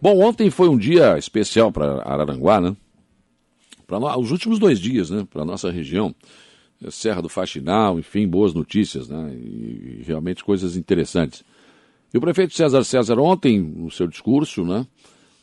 Bom, ontem foi um dia especial para Araranguá, né? Para os últimos dois dias, né? Para nossa região, Serra do Faxinal, enfim, boas notícias, né? E, realmente coisas interessantes. E o prefeito César César ontem, no seu discurso, né?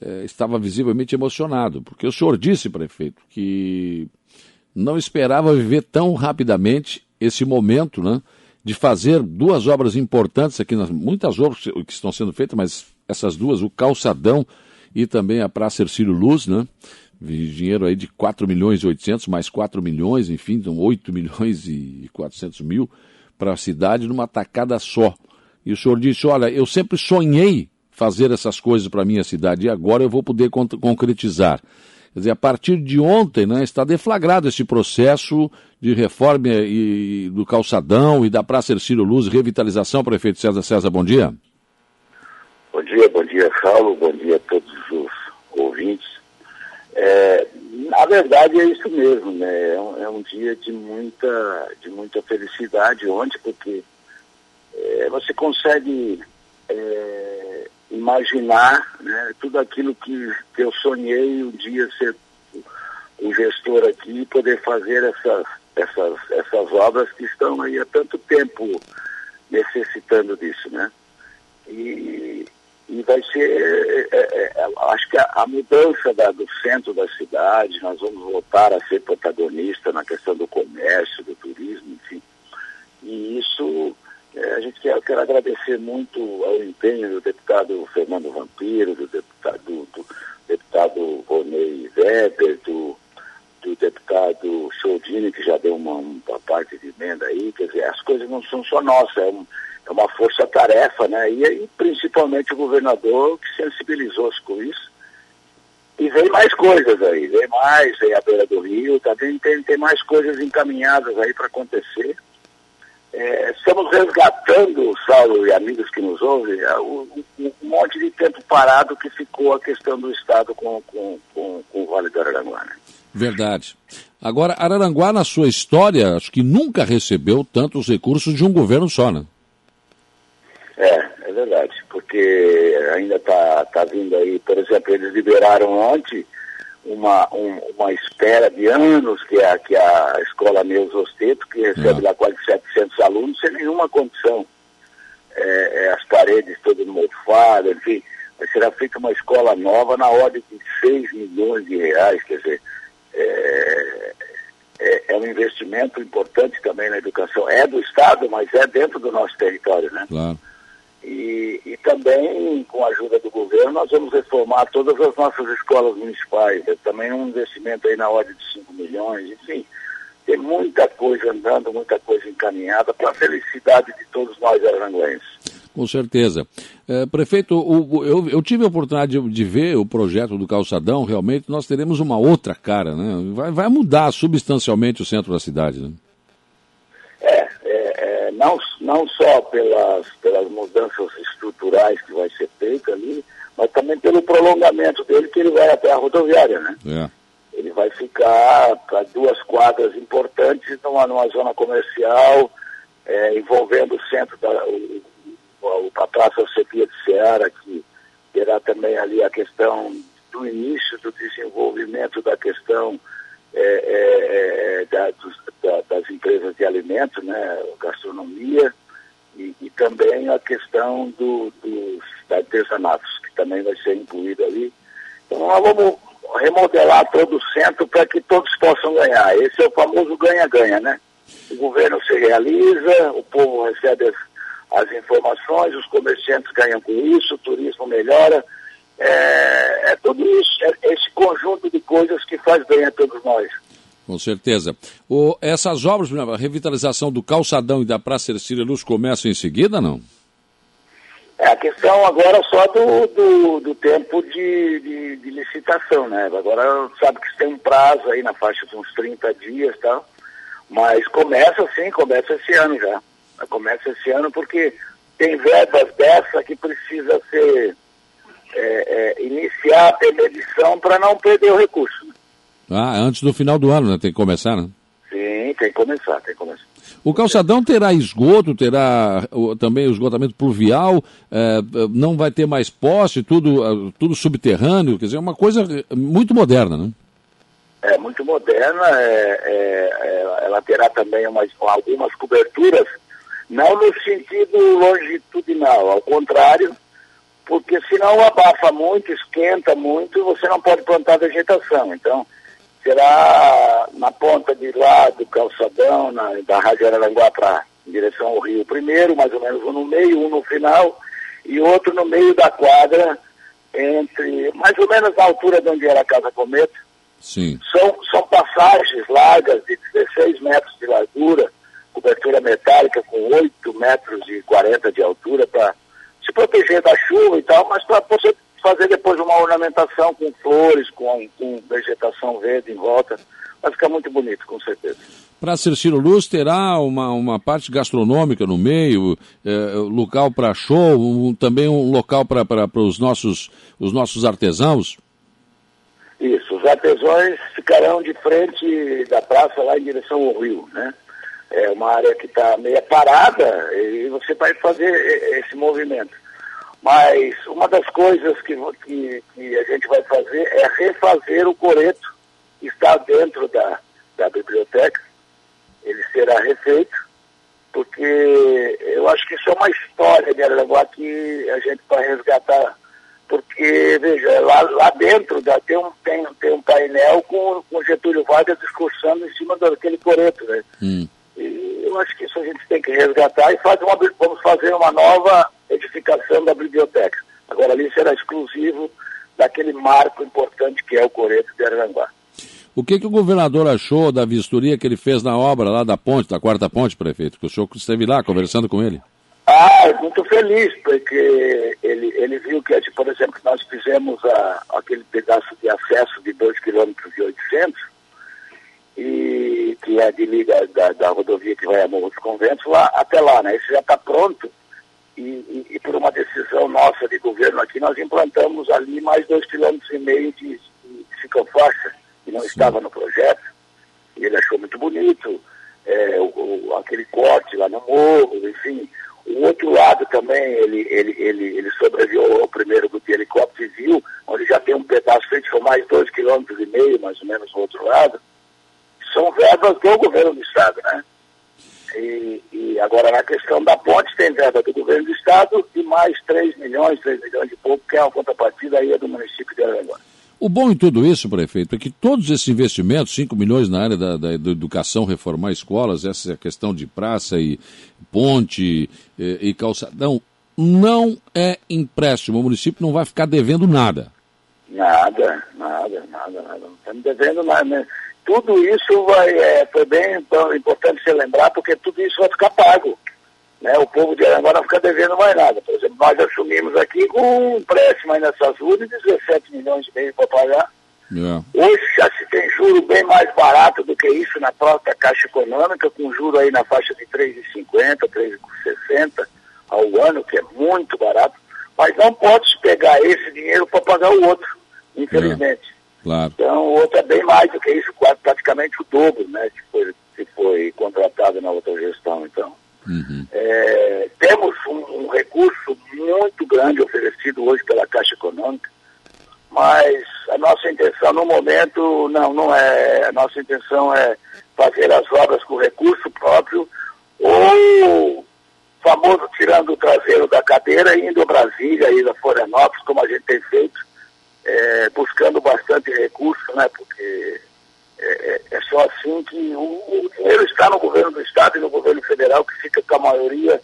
É, estava visivelmente emocionado, porque o senhor disse, prefeito, que não esperava viver tão rapidamente esse momento, né? De fazer duas obras importantes aqui, muitas obras que estão sendo feitas, mas essas duas, o calçadão e também a Praça Ercílio Luz, né? Dinheiro aí de 4 milhões e 800, mais 4 milhões, enfim, então 8 milhões e 400 mil para a cidade numa tacada só. E o senhor disse, olha, eu sempre sonhei fazer essas coisas para a minha cidade e agora eu vou poder concretizar. Quer dizer, a partir de ontem né, está deflagrado esse processo de reforma e, do calçadão e da Praça Ercílio Luz, revitalização, prefeito César César, bom dia. Bom dia, bom dia, Saulo, bom dia a todos os ouvintes. É, na verdade é isso mesmo, né? É um, é um, dia de muita, de muita felicidade ontem, porque é, você consegue é, imaginar né, tudo aquilo que, que eu sonhei um dia ser o gestor aqui e poder fazer essas, essas, essas obras que estão aí há tanto tempo necessitando disso, né? E vai ser, é, é, é, acho que a, a mudança da, do centro da cidade, nós vamos voltar a ser protagonista na questão do comércio, do turismo, enfim. E isso, é, a gente quer, quer agradecer muito ao empenho do deputado Fernando Vampiro, do deputado, do, do deputado Ronei Weber, do, do deputado Chodini, que já deu uma, uma parte de emenda aí, quer dizer, as coisas não são só nossas, é um, é uma força-tarefa, né? E, e, principalmente o governador que sensibilizou-se com isso. E vem mais coisas aí, vem mais, vem a beira do rio, tá, tem, tem, tem mais coisas encaminhadas aí para acontecer. É, estamos resgatando, Saulo e amigos que nos ouvem, um, um, monte de tempo parado que ficou a questão do Estado com, com, com, com o Vale do Araranguá. Né? Verdade. Agora, Araranguá, na sua história, acho que nunca recebeu tantos recursos de um governo só, né? É, é verdade, porque ainda está tá vindo aí, por exemplo, eles liberaram ontem uma, um, uma espera de anos que a, que a escola Neus Osteto, que recebe é. lá quase 700 alunos, sem nenhuma condição. É, é, as paredes todas mofadas, enfim, será feita uma escola nova na ordem de 6 milhões de reais, quer dizer, é, é, é, um investimento importante também na educação. É do Estado, mas é dentro do nosso território, né? Claro. E, também, com a ajuda do governo, nós vamos reformar todas as nossas escolas municipais. É também um investimento aí na ordem de 5 milhões, enfim. Tem muita coisa andando, muita coisa encaminhada para a felicidade de todos nós aranguenses. Com certeza. É, prefeito, o, eu, eu, tive a oportunidade de, de, ver o projeto do calçadão, realmente nós teremos uma outra cara, né? Vai, vai mudar substancialmente o centro da cidade, né? Não, não só pelas, pelas mudanças estruturais que vai ser feita ali, mas também pelo prolongamento dele, que ele vai até a rodoviária, né? É. Ele vai ficar para duas quadras importantes numa, numa zona comercial, é, envolvendo o centro da, o, o, a Praça Sofia de Seara, que terá também ali a questão do início do desenvolvimento da questão é, é, é da, dos, da, das empresas de alimentos, né, gastronomia, e, e também a questão do, dos artesanatos, que também vai ser incluído ali. Então nós vamos remodelar todo o centro para que todos possam ganhar. Esse é o famoso ganha-ganha, né? O governo se realiza, o povo recebe as, as informações, os comerciantes ganham com isso, o turismo melhora. É, é tudo isso, é conjunto de coisas que faz bem a todos nós. Com certeza. O, essas obras, a revitalização do calçadão e da Praça Ercília Luz começam em seguida, não? É a questão agora só do, do, do tempo de, de, de, licitação, né? Agora sabe que tem um prazo aí na faixa de uns 30 dias e tal, mas começa sim, começa esse ano já. Começa esse ano porque tem verbas dessa que precisa ser é, é, iniciar a medição para não perder o recurso. Ah, antes do final do ano, né? Tem que começar, né? Sim, tem que começar, tem que começar. O calçadão terá esgoto, terá também o esgotamento pluvial, é, não vai ter mais poste, tudo, tudo subterrâneo, quer dizer, é uma coisa muito moderna, né? É muito moderna, é, é, é ela terá também umas, algumas coberturas, não no sentido longitudinal, ao contrário, porque senão abafa muito, esquenta muito e você não pode plantar vegetação. Então, será na ponta de lá do calçadão, na, da Rádio Araranguá para em direção ao rio primeiro, mais ou menos um no meio, um no final, e outro no meio da quadra, entre mais ou menos na altura de onde era a Casa Cometa. Sim. São, são passagens largas de 16 metros de largura, cobertura metálica com 8 metros e 40 de altura para proteger da chuva e tal, mas para você fazer depois uma ornamentação com flores, com, com vegetação verde em volta. Vai ficar muito bonito, com certeza. Para Cerciro Luz terá uma, uma parte gastronômica no meio, é, local para show, um, também um local para os nossos, os nossos artesãos? Isso, os artesãos ficarão de frente da praça lá em direção ao rio, né? É uma área que está meio parada e você vai fazer esse movimento. Mas uma das coisas que, que, que, a gente vai fazer é refazer o coreto que está dentro da, da biblioteca. Ele será refeito, porque eu acho que isso é uma história de Araranguá que a gente vai resgatar. Porque, veja, lá, lá dentro da, tem, um, tem, tem um painel com, com Getúlio Vargas discursando em cima daquele coreto, né? Hum. E eu acho que isso a gente tem que resgatar e fazer uma, vamos fazer uma nova edificação da biblioteca. Agora ali será exclusivo daquele marco importante que é o Coreto de Aranguá. O que, que o governador achou da vistoria que ele fez na obra lá da ponte, da quarta ponte, prefeito? Que o senhor esteve lá conversando com ele. Ah, muito feliz, porque ele, ele viu que, por exemplo, nós fizemos a, aquele pedaço de acesso de 2,8 km e que é de liga da, da rodovia que vai a Morro dos Conventos, lá, até lá, né? Isso já está pronto e, e, e, por uma decisão nossa de governo aqui, nós implantamos ali mais dois quilômetros e meio de, de ciclofaixa, que não Sim. estava no projeto, e ele achou muito bonito, é, o, o, aquele corte lá no morro, enfim. O outro lado também, ele, ele, ele, ele sobreviveu ao primeiro grupo de helicóptero e viu, onde já tem um pedaço feito, são mais dois quilômetros e meio, mais ou menos, no outro lado. São verbas do governo do Estado, né? E, e, agora na questão da ponte tem verba do governo do estado e mais 3 milhões, 3 milhões de pouco, que é uma contrapartida aí do município de Aranguá. O bom em tudo isso, prefeito, é que todos esses investimentos, 5 milhões na área da, da, da, educação, reformar escolas, essa questão de praça e ponte e, e calçadão, não é empréstimo. O município não vai ficar devendo nada. Nada, nada, nada, nada. Não estamos devendo nada. Né? Tudo isso vai, é, foi bem importante se lembrar, porque tudo isso vai ficar pago. Né? O povo de Aranguá não fica devendo mais nada. Por exemplo, nós assumimos aqui com um empréstimo ruas de 17 milhões e meio para pagar. Yeah. É. Hoje já se tem juro bem mais barato do que isso na própria Caixa Econômica, com juro aí na faixa de 3,50, 3,60 ao ano, que é muito barato. Mas não pode pegar esse dinheiro para pagar o outro, infelizmente. Yeah. Claro. Então, o outro é bem mais do que isso, quase praticamente o dobro, né, que foi, que foi contratado na outra gestão, então. Uhum. É, temos um, um, recurso muito grande oferecido hoje pela Caixa Econômica, mas a nossa intenção no momento não, não é. A nossa intenção é fazer as obras com recurso próprio ou famoso tirando o traseiro da cadeira e indo a Brasília, ir a Florianópolis, como a gente tem feito, é, buscando bastante recurso, né? Porque é, é, é só assim que o, o, dinheiro está no governo do Estado e no governo federal que fica com a maioria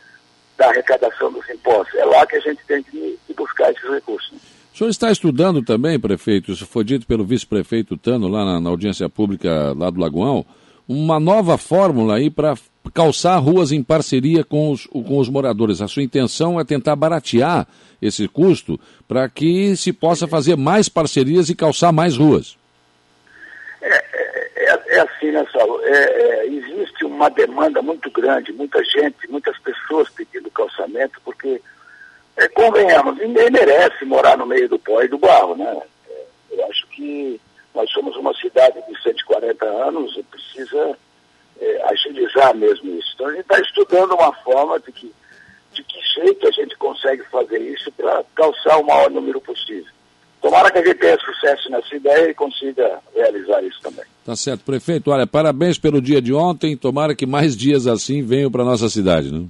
da arrecadação dos impostos. É lá que a gente tem que, que buscar esses recursos. O senhor está estudando também, prefeito, isso foi dito pelo vice-prefeito Tano lá na, na, audiência pública lá do Lagoão, uma nova fórmula aí para calçar ruas em parceria com os, com os moradores. A sua intenção é tentar baratear esse custo para que se possa fazer mais parcerias e calçar mais ruas. É, é, é, é assim, né, Saulo? É, é, existe uma demanda muito grande, muita gente, muitas pessoas pedindo calçamento, porque, é, convenhamos, ninguém merece morar no meio do pó e do barro, né? Eu acho que nós somos uma cidade de 140 anos agilizar mesmo isso. Então a gente está estudando uma forma de que, de que jeito a gente consegue fazer isso para calçar o maior número possível. Tomara que a gente tenha sucesso nessa ideia e consiga realizar isso também. Tá certo. Prefeito, olha, parabéns pelo dia de ontem. Tomara que mais dias assim venham para nossa cidade, né?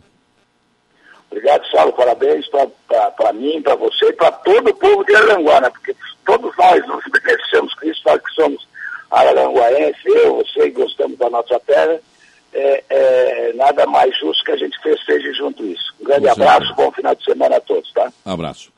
Obrigado, Saulo. Parabéns para mim, para você e para todo o povo de Aranguá, né? Porque todos nós nos beneficiamos com isso, nós que somos araranguaense, eu, você, gostamos da nossa terra. É, é, nada mais justo que a gente festeje junto isso. Um grande abraço, bom final de semana a todos, tá? Abraço.